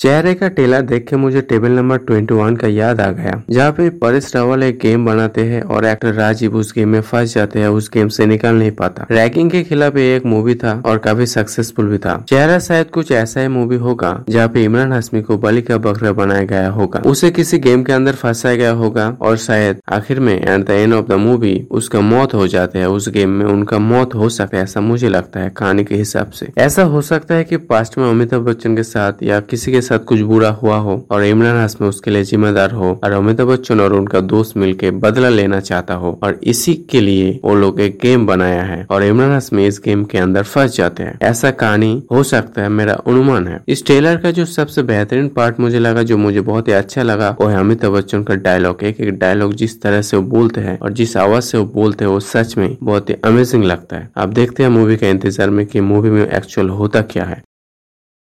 चेहरे का टेला देख के मुझे टेबल नंबर 21 का याद आ गया, जहाँ पे परेश रावल एक गेम बनाते हैं और एक्टर राजीव उस गेम में फंस जाते हैं, उस गेम से निकल नहीं पाता। रैकिंग के खिलाफ एक मूवी था और काफ़ी सक्सेसफुल भी था। चेहरा शायद कुछ ऐसा ही मूवी होगा, जहाँ पे इमरान हाशमी को बलि का बकरा बनाया गया होगा। उसे किसी गेम के अंदर फंसाया गया होगा और शायद आखिर में at the end of the movie उसका मौत हो जाते हैं, उस गेम में उनका मौत हो सकता है, ऐसा मुझे लगता है कहानी के हिसाब से। ऐसा हो सकता है की पास्ट में अमिताभ बच्चन के साथ या किसी के साथ कुछ बुरा हुआ हो और इमरान हाशमी उसके लिए जिम्मेदार हो और अमिताभ बच्चन और उनका दोस्त मिलके बदला लेना चाहता हो और इसी के लिए वो लोग एक गेम बनाया है और इमरान हाशमी इस गेम के अंदर फंस जाते हैं। ऐसा कहानी हो सकता है, मेरा अनुमान है। इस ट्रेलर का जो सबसे बेहतरीन पार्ट मुझे लगा, जो मुझे बहुत ही अच्छा लगा, वो है अमिताभ बच्चन का डायलॉग एक एक डायलॉग जिस तरह से वो बोलते हैं और जिस आवाज़ से वो बोलते हैं, वो सच में बहुत ही अमेजिंग लगता है। आप देखते हैं मूवी का इंतज़ार में कि मूवी में एक्चुअल होता क्या है।